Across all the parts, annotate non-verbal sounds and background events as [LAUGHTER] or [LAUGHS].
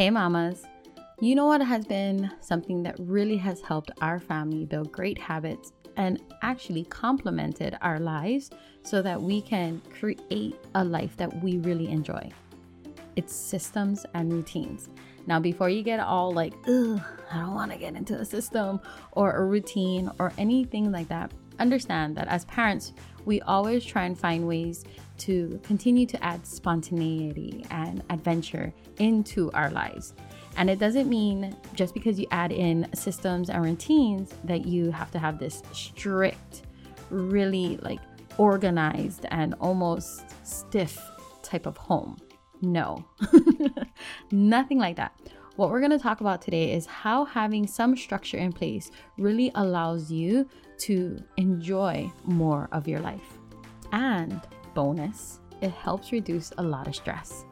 Hey, mamas. You know what has been something that really has helped our family build great habits and actually complemented our lives so that we can create a life that we really enjoy? It's systems and routines. Now, before you get all like, ugh, I don't want to get into a system or a routine or anything like that, understand that as parents, we always try and find ways to continue to add spontaneity and adventure into our lives. And it doesn't mean just because you add in systems and routines that you have to have this strict, really like organized and almost stiff type of home. No, [LAUGHS] nothing like that. What we're going to talk about today is how having some structure in place really allows you to enjoy more of your life. And bonus, it helps reduce a lot of stress.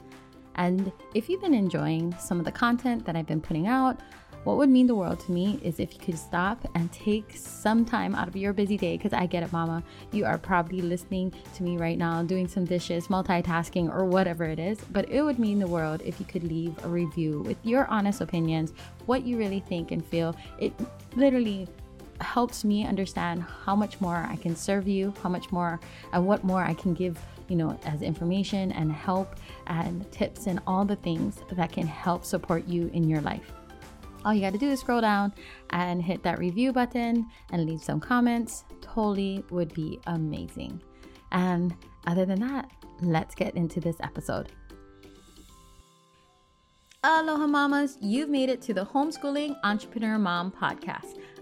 And if you've been enjoying some of the content that I've been putting out, what would mean the world to me is if you could stop and take some time out of your busy day, because I get it, mama. You are probably listening to me right now, doing some dishes, multitasking, or whatever it is. But it would mean the world if you could leave a review with your honest opinions, what you really think and feel. It literally helps me understand how much more I can serve you, how much more and what more I can give, you know, as information and help and tips and all the things that can help support you in your life. All you got to do is scroll down and hit that review button and leave some comments. Totally would be amazing. And other than that, let's get into this episode. Aloha mamas, you've made it to the Homeschooling Entrepreneur Mom podcast.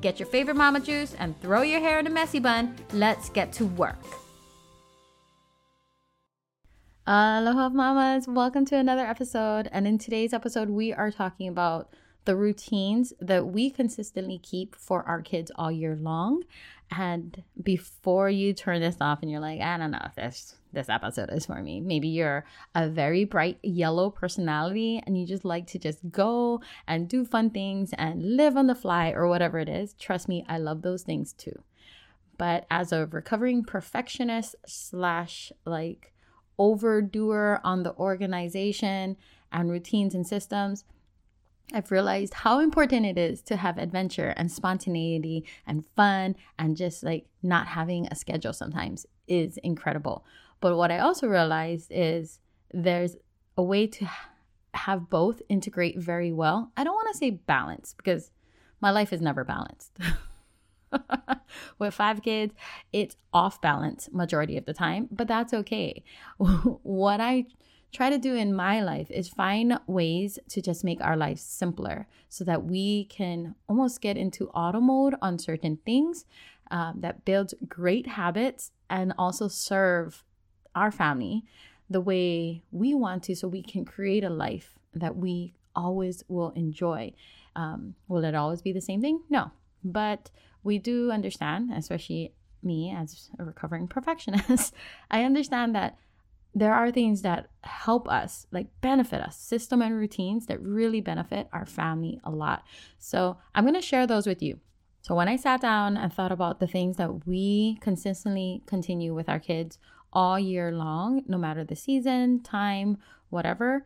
get your favorite mama juice and throw your hair in a messy bun. Let's get to work. Aloha, mamas. Welcome to another episode. And in today's episode, we are talking about the routines that we consistently keep for our kids all year long. And before you turn this off and you're like, I don't know if this this episode is for me. Maybe you're a very bright yellow personality and you just like to just go and do fun things and live on the fly or whatever it is. Trust me, I love those things too. But as a recovering perfectionist slash like overdoer on the organization and routines and systems, I've realized how important it is to have adventure and spontaneity and fun and just like not having a schedule sometimes is incredible. But what I also realized is there's a way to have both integrate very well. I don't want to say balance because my life is never balanced. [LAUGHS] With five kids, it's off balance majority of the time, but that's okay. [LAUGHS] what I try to do in my life is find ways to just make our lives simpler so that we can almost get into auto mode on certain things um, that builds great habits and also serve our family the way we want to so we can create a life that we always will enjoy. Um, will it always be the same thing? No. But we do understand, especially me as a recovering perfectionist, [LAUGHS] I understand that there are things that help us, like benefit us, system and routines that really benefit our family a lot. So I'm going to share those with you. So when I sat down and thought about the things that we consistently continue with our kids all year long, no matter the season, time, whatever,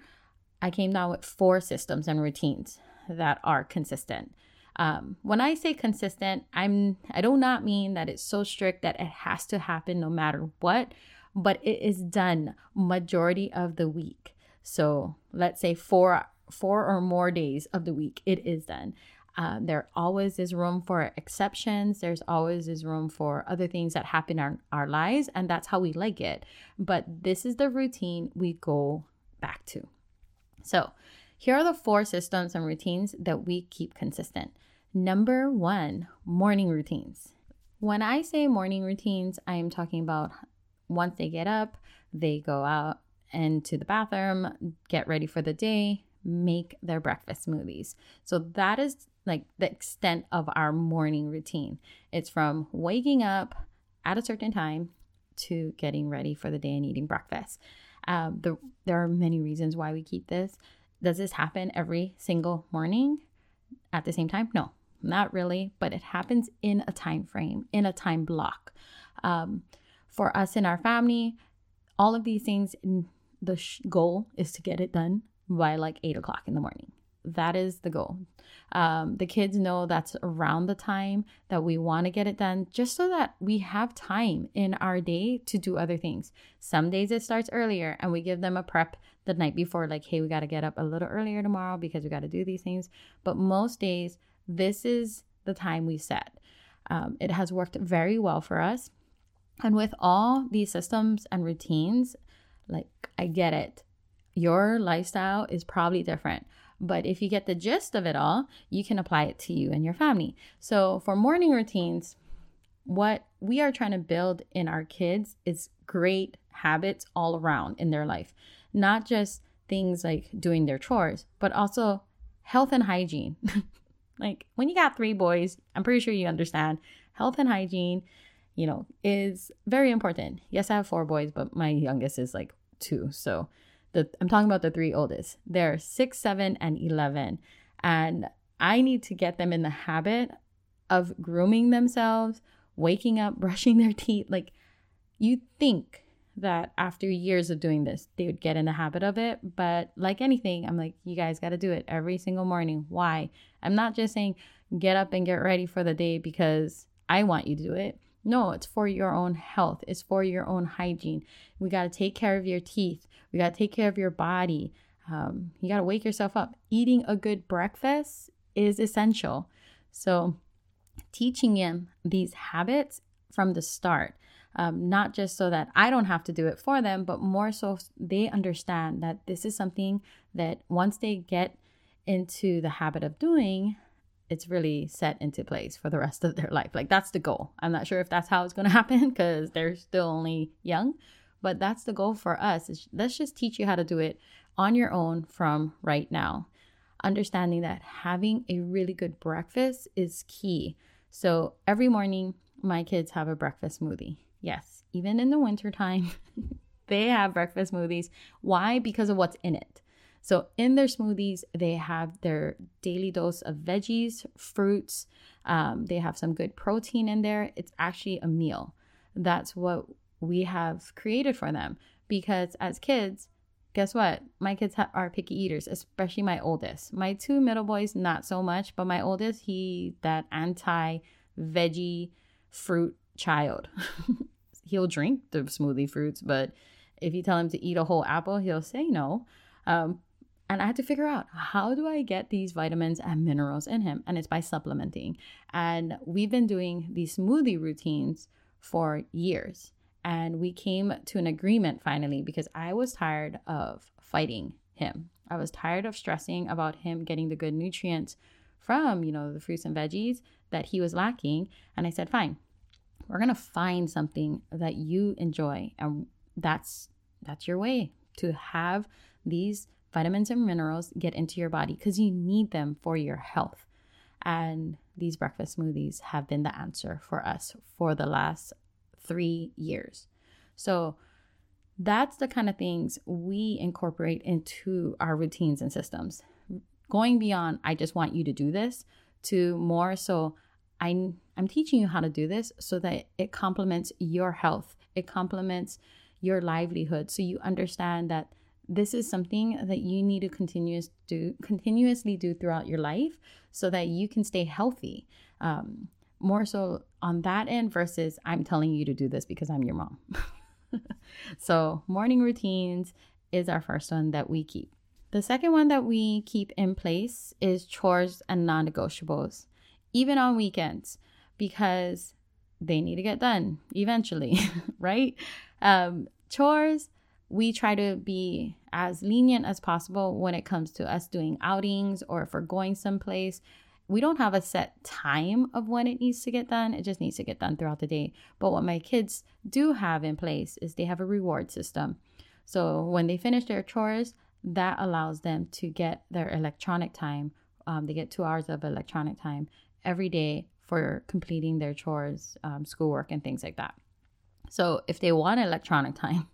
I came down with four systems and routines that are consistent. Um, when I say consistent, I'm I do not mean that it's so strict that it has to happen no matter what but it is done majority of the week. So let's say four four or more days of the week, it is done. Um, there always is room for exceptions. There's always is room for other things that happen in our, our lives, and that's how we like it. But this is the routine we go back to. So, here are the four systems and routines that we keep consistent. Number one, morning routines. When I say morning routines, I am talking about once they get up, they go out into the bathroom, get ready for the day, make their breakfast smoothies. So that is like the extent of our morning routine. It's from waking up at a certain time to getting ready for the day and eating breakfast. Um, the, there are many reasons why we keep this. Does this happen every single morning at the same time? No, not really, but it happens in a time frame, in a time block. Um, for us in our family, all of these things, the sh- goal is to get it done by like eight o'clock in the morning. That is the goal. Um, the kids know that's around the time that we want to get it done, just so that we have time in our day to do other things. Some days it starts earlier and we give them a prep the night before, like, hey, we got to get up a little earlier tomorrow because we got to do these things. But most days, this is the time we set. Um, it has worked very well for us. And with all these systems and routines, like, I get it. Your lifestyle is probably different. But if you get the gist of it all, you can apply it to you and your family. So for morning routines, what we are trying to build in our kids is great habits all around in their life, not just things like doing their chores, but also health and hygiene. [LAUGHS] like when you got three boys, I'm pretty sure you understand health and hygiene, you know, is very important. Yes, I have four boys, but my youngest is like two. So the I'm talking about the three oldest. They're six, seven, and eleven. And I need to get them in the habit of grooming themselves, waking up, [LAUGHS] brushing their teeth. Like you think that after years of doing this, they would get in the habit of it. But like anything, I'm like, you guys got to do it every single morning. Why? I'm not just saying get up and get ready for the day because I want you to do it. No, it's for your own health. It's for your own hygiene. We got to take care of your teeth. We got to take care of your body. Um, you got to wake yourself up. Eating a good breakfast is essential. So, teaching them these habits from the start, um, not just so that I don't have to do it for them, but more so they understand that this is something that once they get into the habit of doing, it's really set into place for the rest of their life. Like that's the goal. I'm not sure if that's how it's going [LAUGHS] to happen because they're still only young, but that's the goal for us. Is let's just teach you how to do it on your own from right now. Understanding that having a really good breakfast is key. So every morning, my kids have a breakfast smoothie. Yes, even in the wintertime, [LAUGHS] they have breakfast smoothies. Why? Because of what's in it. So in their smoothies, they have their daily dose of veggies, fruits. Um, they have some good protein in there. It's actually a meal. That's what we have created for them because as kids, guess what? My kids ha- are picky eaters, especially my oldest. My two middle boys, not so much, but my oldest, he that anti veggie fruit child. [LAUGHS] he'll drink the smoothie fruits, but if you tell him to eat a whole apple, he'll say no. Um, and I had to figure out how do I get these vitamins and minerals in him? And it's by supplementing. And we've been doing these smoothie routines for years. And we came to an agreement finally because I was tired of fighting him. I was tired of stressing about him getting the good nutrients from, you know, the fruits and veggies that he was lacking. And I said, fine, we're going to find something that you enjoy. And that's, that's your way to have these vitamins and minerals get into your body because you need them for your health. And these breakfast smoothies have been the answer for us for the last three years. So that's the kind of things we incorporate into our routines and systems. Going beyond, I just want you to do this, to more so, I'm, I'm teaching you how to do this so that it complements your health, it complements your livelihood. So you understand that this is something that you need to continuous do continuously do throughout your life so that you can stay healthy. Um, more so on that end versus i'm telling you to do this because i'm your mom. [LAUGHS] So morning routines is our first one that we keep. The second one that we keep in place is chores and non-negotiables even on weekends because they need to get done eventually [LAUGHS] right? Um, chores we try to be as lenient as possible when it comes to us doing outings or if we're going someplace. We don't have a set time of when it needs to get done. It just needs to get done throughout the day. But what my kids do have in place is they have a reward system. So when they finish their chores, that allows them to get their electronic time. Um, they get two hours of electronic time every day for completing their chores, um, schoolwork, and things like that. So if they want electronic [LAUGHS] time,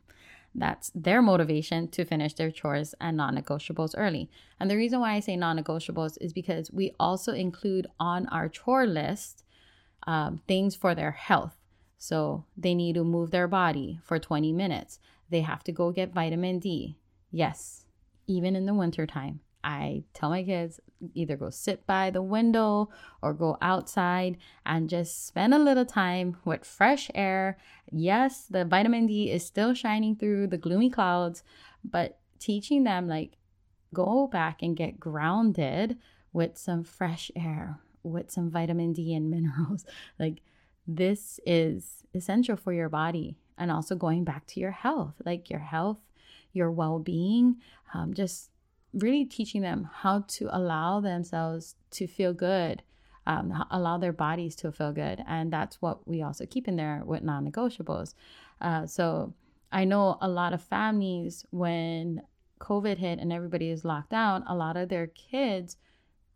that's their motivation to finish their chores and non negotiables early. And the reason why I say non negotiables is because we also include on our chore list um, things for their health. So they need to move their body for 20 minutes. They have to go get vitamin D. Yes, even in the wintertime. I tell my kids either go sit by the window or go outside and just spend a little time with fresh air. Yes, the vitamin D is still shining through the gloomy clouds, but teaching them like go back and get grounded with some fresh air, with some vitamin D and [LAUGHS] minerals. Like this is essential for your body and also going back to your health, like your health, your well being, um, just really teaching them how to allow themselves to feel good, um, allow their bodies to feel good. And that's what we also keep in there with non negotiables. Uh, so I know a lot of families, when COVID hit and everybody is locked down, a lot of their kids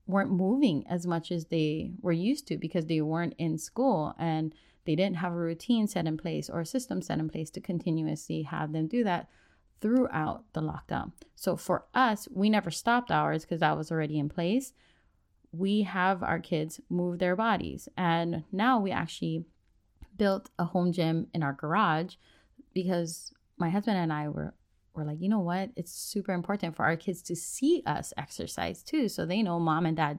weren't moving as much as they were used to because they weren't in school and they didn't have a routine set in place or a system set in place to continuously have them do that throughout the lockdown. So for us, we never stopped ours because that was already in place. We have our kids move their bodies. And now we actually built a home gym in our garage because my husband and I were were like, you know what? It's super important for our kids to see us exercise too. So they know mom and dad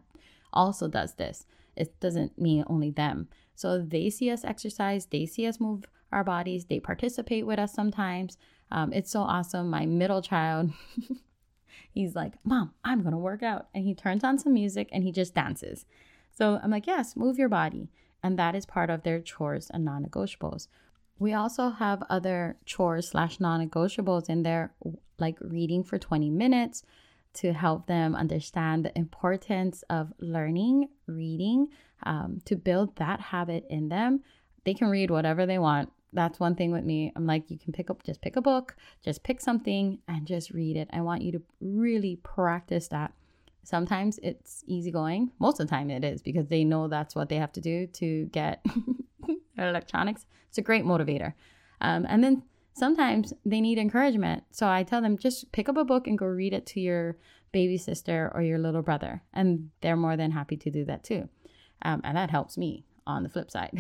also does this. It doesn't mean only them. So they see us exercise, they see us move our bodies, they participate with us sometimes. Um, it's so awesome. My middle child, [LAUGHS] he's like, Mom, I'm going to work out. And he turns on some music and he just dances. So I'm like, Yes, move your body. And that is part of their chores and non negotiables. We also have other chores slash non negotiables in there, like reading for 20 minutes to help them understand the importance of learning, reading, um, to build that habit in them. They can read whatever they want that's one thing with me. I'm like, you can pick up, just pick a book, just pick something and just read it. I want you to really practice that. Sometimes it's easygoing. Most of the time it is because they know that's what they have to do to get [LAUGHS] electronics. It's a great motivator. Um, and then sometimes they need encouragement. So I tell them just pick up a book and go read it to your baby sister or your little brother. And they're more than happy to do that too. Um, and that helps me on the flip side.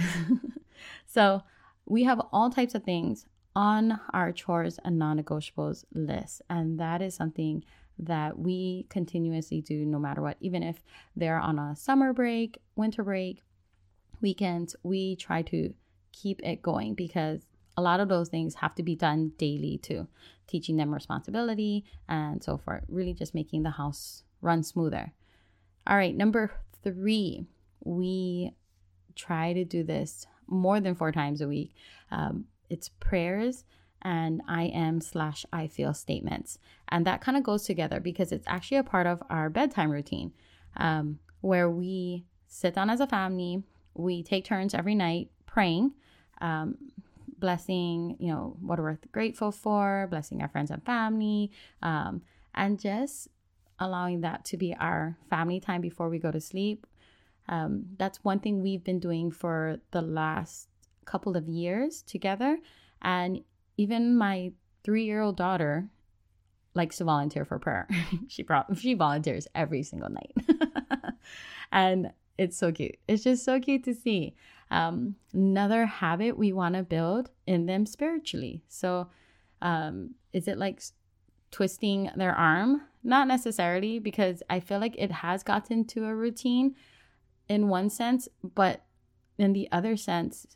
[LAUGHS] so we have all types of things on our chores and non negotiables list. And that is something that we continuously do no matter what. Even if they're on a summer break, winter break, weekends, we try to keep it going because a lot of those things have to be done daily too. Teaching them responsibility and so forth, really just making the house run smoother. All right, number three, we try to do this more than four times a week. Um, it's prayers and I am slash I feel statements. And that kind of goes together because it's actually a part of our bedtime routine um, where we sit down as a family, we take turns every night praying, um, blessing, you know, what we're grateful for, blessing our friends and family, um, and just allowing that to be our family time before we go to sleep um, that's one thing we've been doing for the last couple of years together. And even my three year old daughter likes to volunteer for prayer. [LAUGHS] she pro- she volunteers every single night. [LAUGHS] and it's so cute. It's just so cute to see. Um, another habit we want to build in them spiritually. So, um, is it like twisting their arm? Not necessarily, because I feel like it has gotten to a routine in one sense, but in the other sense,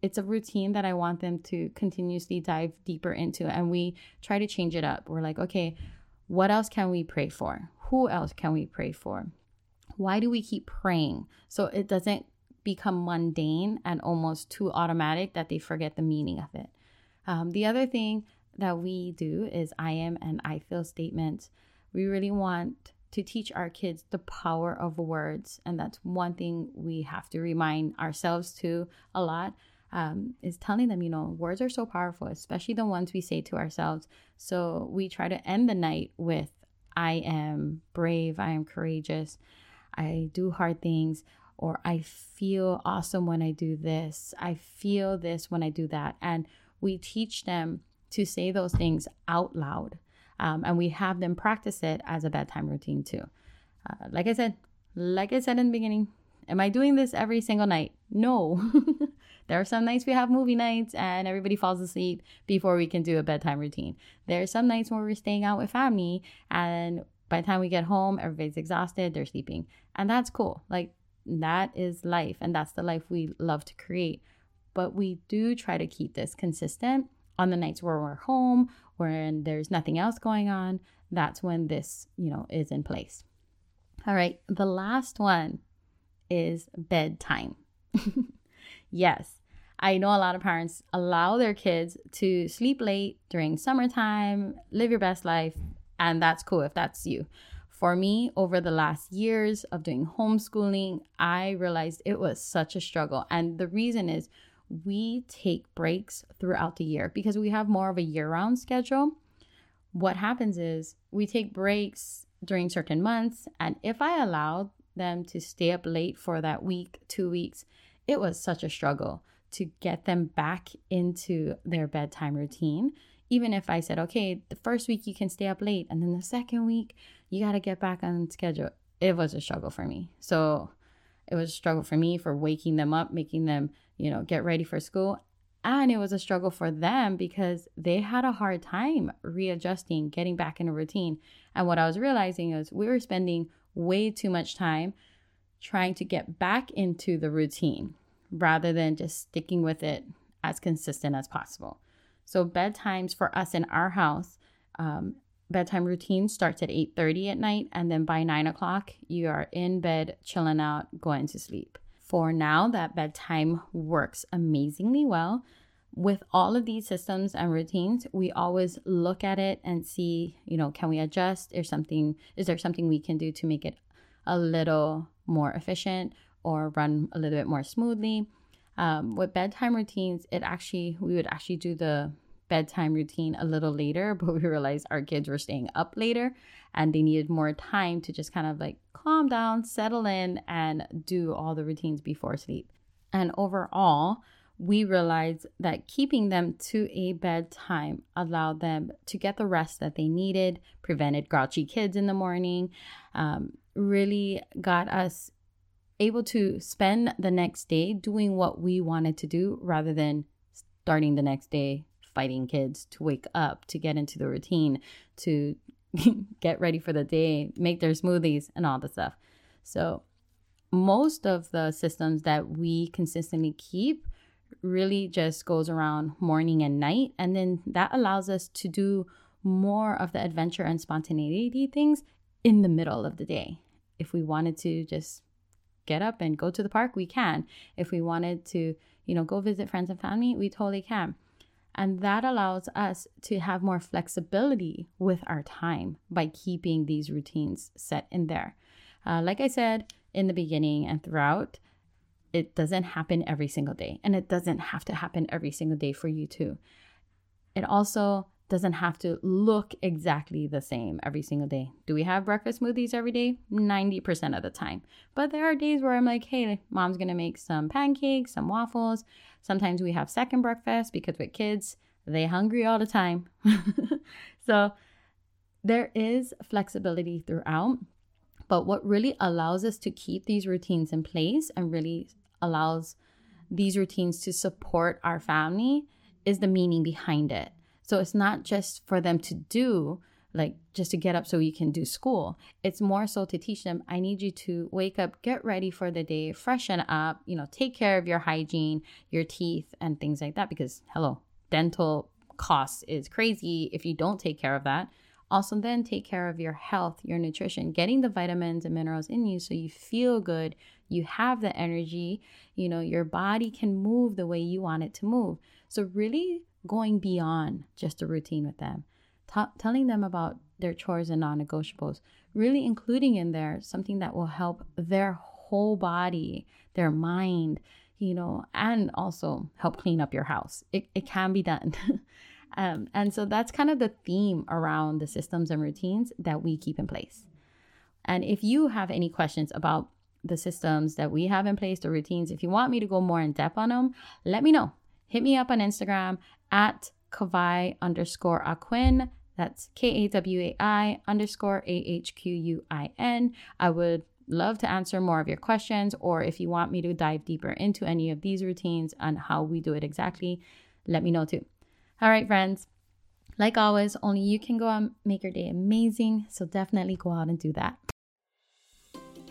it's a routine that I want them to continuously dive deeper into. And we try to change it up. We're like, okay, what else can we pray for? Who else can we pray for? Why do we keep praying? So it doesn't become mundane and almost too automatic that they forget the meaning of it. Um, the other thing that we do is I am and I feel statements. We really want to teach our kids the power of words. And that's one thing we have to remind ourselves to a lot. Um, is telling them, you know, words are so powerful, especially the ones we say to ourselves. So we try to end the night with I am brave, I am courageous, I do hard things, or I feel awesome when I do this, I feel this when I do that. And we teach them to say those things out loud. Um, and we have them practice it as a bedtime routine too. Uh, like I said, like I said in the beginning, am I doing this every single night? No. [LAUGHS] there are some nights we have movie nights and everybody falls asleep before we can do a bedtime routine. There are some nights where we're staying out with family and by the time we get home, everybody's exhausted, they're sleeping. And that's cool. Like that is life and that's the life we love to create. But we do try to keep this consistent on the nights where we're home, when there's nothing else going on. That's when this, you know, is in place. All right, the last one is bedtime. [LAUGHS] yes, I know a lot of parents allow their kids to sleep late during summertime, live your best life, and that's cool if that's you. For me, over the last years of doing homeschooling, I realized it was such a struggle. And the reason is we take breaks throughout the year because we have more of a year round schedule. What happens is we take breaks during certain months. And if I allowed them to stay up late for that week, two weeks, it was such a struggle to get them back into their bedtime routine. Even if I said, okay, the first week you can stay up late, and then the second week you got to get back on schedule, it was a struggle for me. So it was a struggle for me for waking them up, making them, you know, get ready for school. And it was a struggle for them because they had a hard time readjusting, getting back in a routine. And what I was realizing is we were spending way too much time trying to get back into the routine rather than just sticking with it as consistent as possible. So bedtimes for us in our house, um, bedtime routine starts at 8.30 at night and then by 9 o'clock you are in bed chilling out going to sleep for now, that bedtime works amazingly well. With all of these systems and routines, we always look at it and see, you know, can we adjust? Is something is there something we can do to make it a little more efficient or run a little bit more smoothly? Um, with bedtime routines, it actually we would actually do the bedtime routine a little later, [LAUGHS] but we realized our kids were staying up later and they needed more time to just kind of like calm down, settle in, and do all the routines before sleep. And overall, we realized that keeping them to a bedtime allowed them to get the rest that they needed, prevented grouchy kids in the morning, um, really got us able to spend the next day doing what we wanted to do rather than starting the next day fighting kids to wake up, to get into the routine, to [LAUGHS] get ready for the day, make their smoothies, and all the stuff. So, most of the systems that we consistently keep really just goes around morning and night. And then that allows us to do more of the adventure and spontaneity things in the middle of the day. If we wanted to just get up and go to the park, we can. If we wanted to, you know, go visit friends and family, we totally can. And that allows us to have more flexibility with our time by keeping these routines set in there. Uh, like I said in the beginning and throughout, it doesn't happen every single day, and it doesn't have to happen every single day for you too. It also doesn't have to look exactly the same every single day. Do we have breakfast smoothies every day? 90% of the time. But there are days where I'm like, hey, mom's gonna make some pancakes, some waffles. Sometimes we have second breakfast because with kids, they hungry all the time. [LAUGHS] so there is flexibility throughout. But what really allows us to keep these routines in place and really allows these routines to support our family is the meaning behind it. So it's not just for them to do, like just to get up so you can do school. It's more so to teach them, I need you to wake up, get ready for the day, freshen up, you know, take care of your hygiene, your teeth, and things like that. Because, hello, dental costs is crazy if you don't take care of that. Also, then take care of your health, your nutrition, getting the vitamins and minerals in you so you feel good, you have the energy, you know, your body can move the way you want it to move. So, really going beyond just a routine with them, T- telling them about their chores and non negotiables, really including in there something that will help their whole body, their mind, you know, and also help clean up your house. It, it can be done. [LAUGHS] Um, and so that's kind of the theme around the systems and routines that we keep in place. And if you have any questions about the systems that we have in place, the routines, if you want me to go more in depth on them, let me know. Hit me up on Instagram at Kawai underscore Ahquin. That's K A W A I underscore A H Q U I N. I would love to answer more of your questions, or if you want me to dive deeper into any of these routines and how we do it exactly, let me know too. All right, friends. Like always, only you can go and make your day amazing. So definitely go out and do that.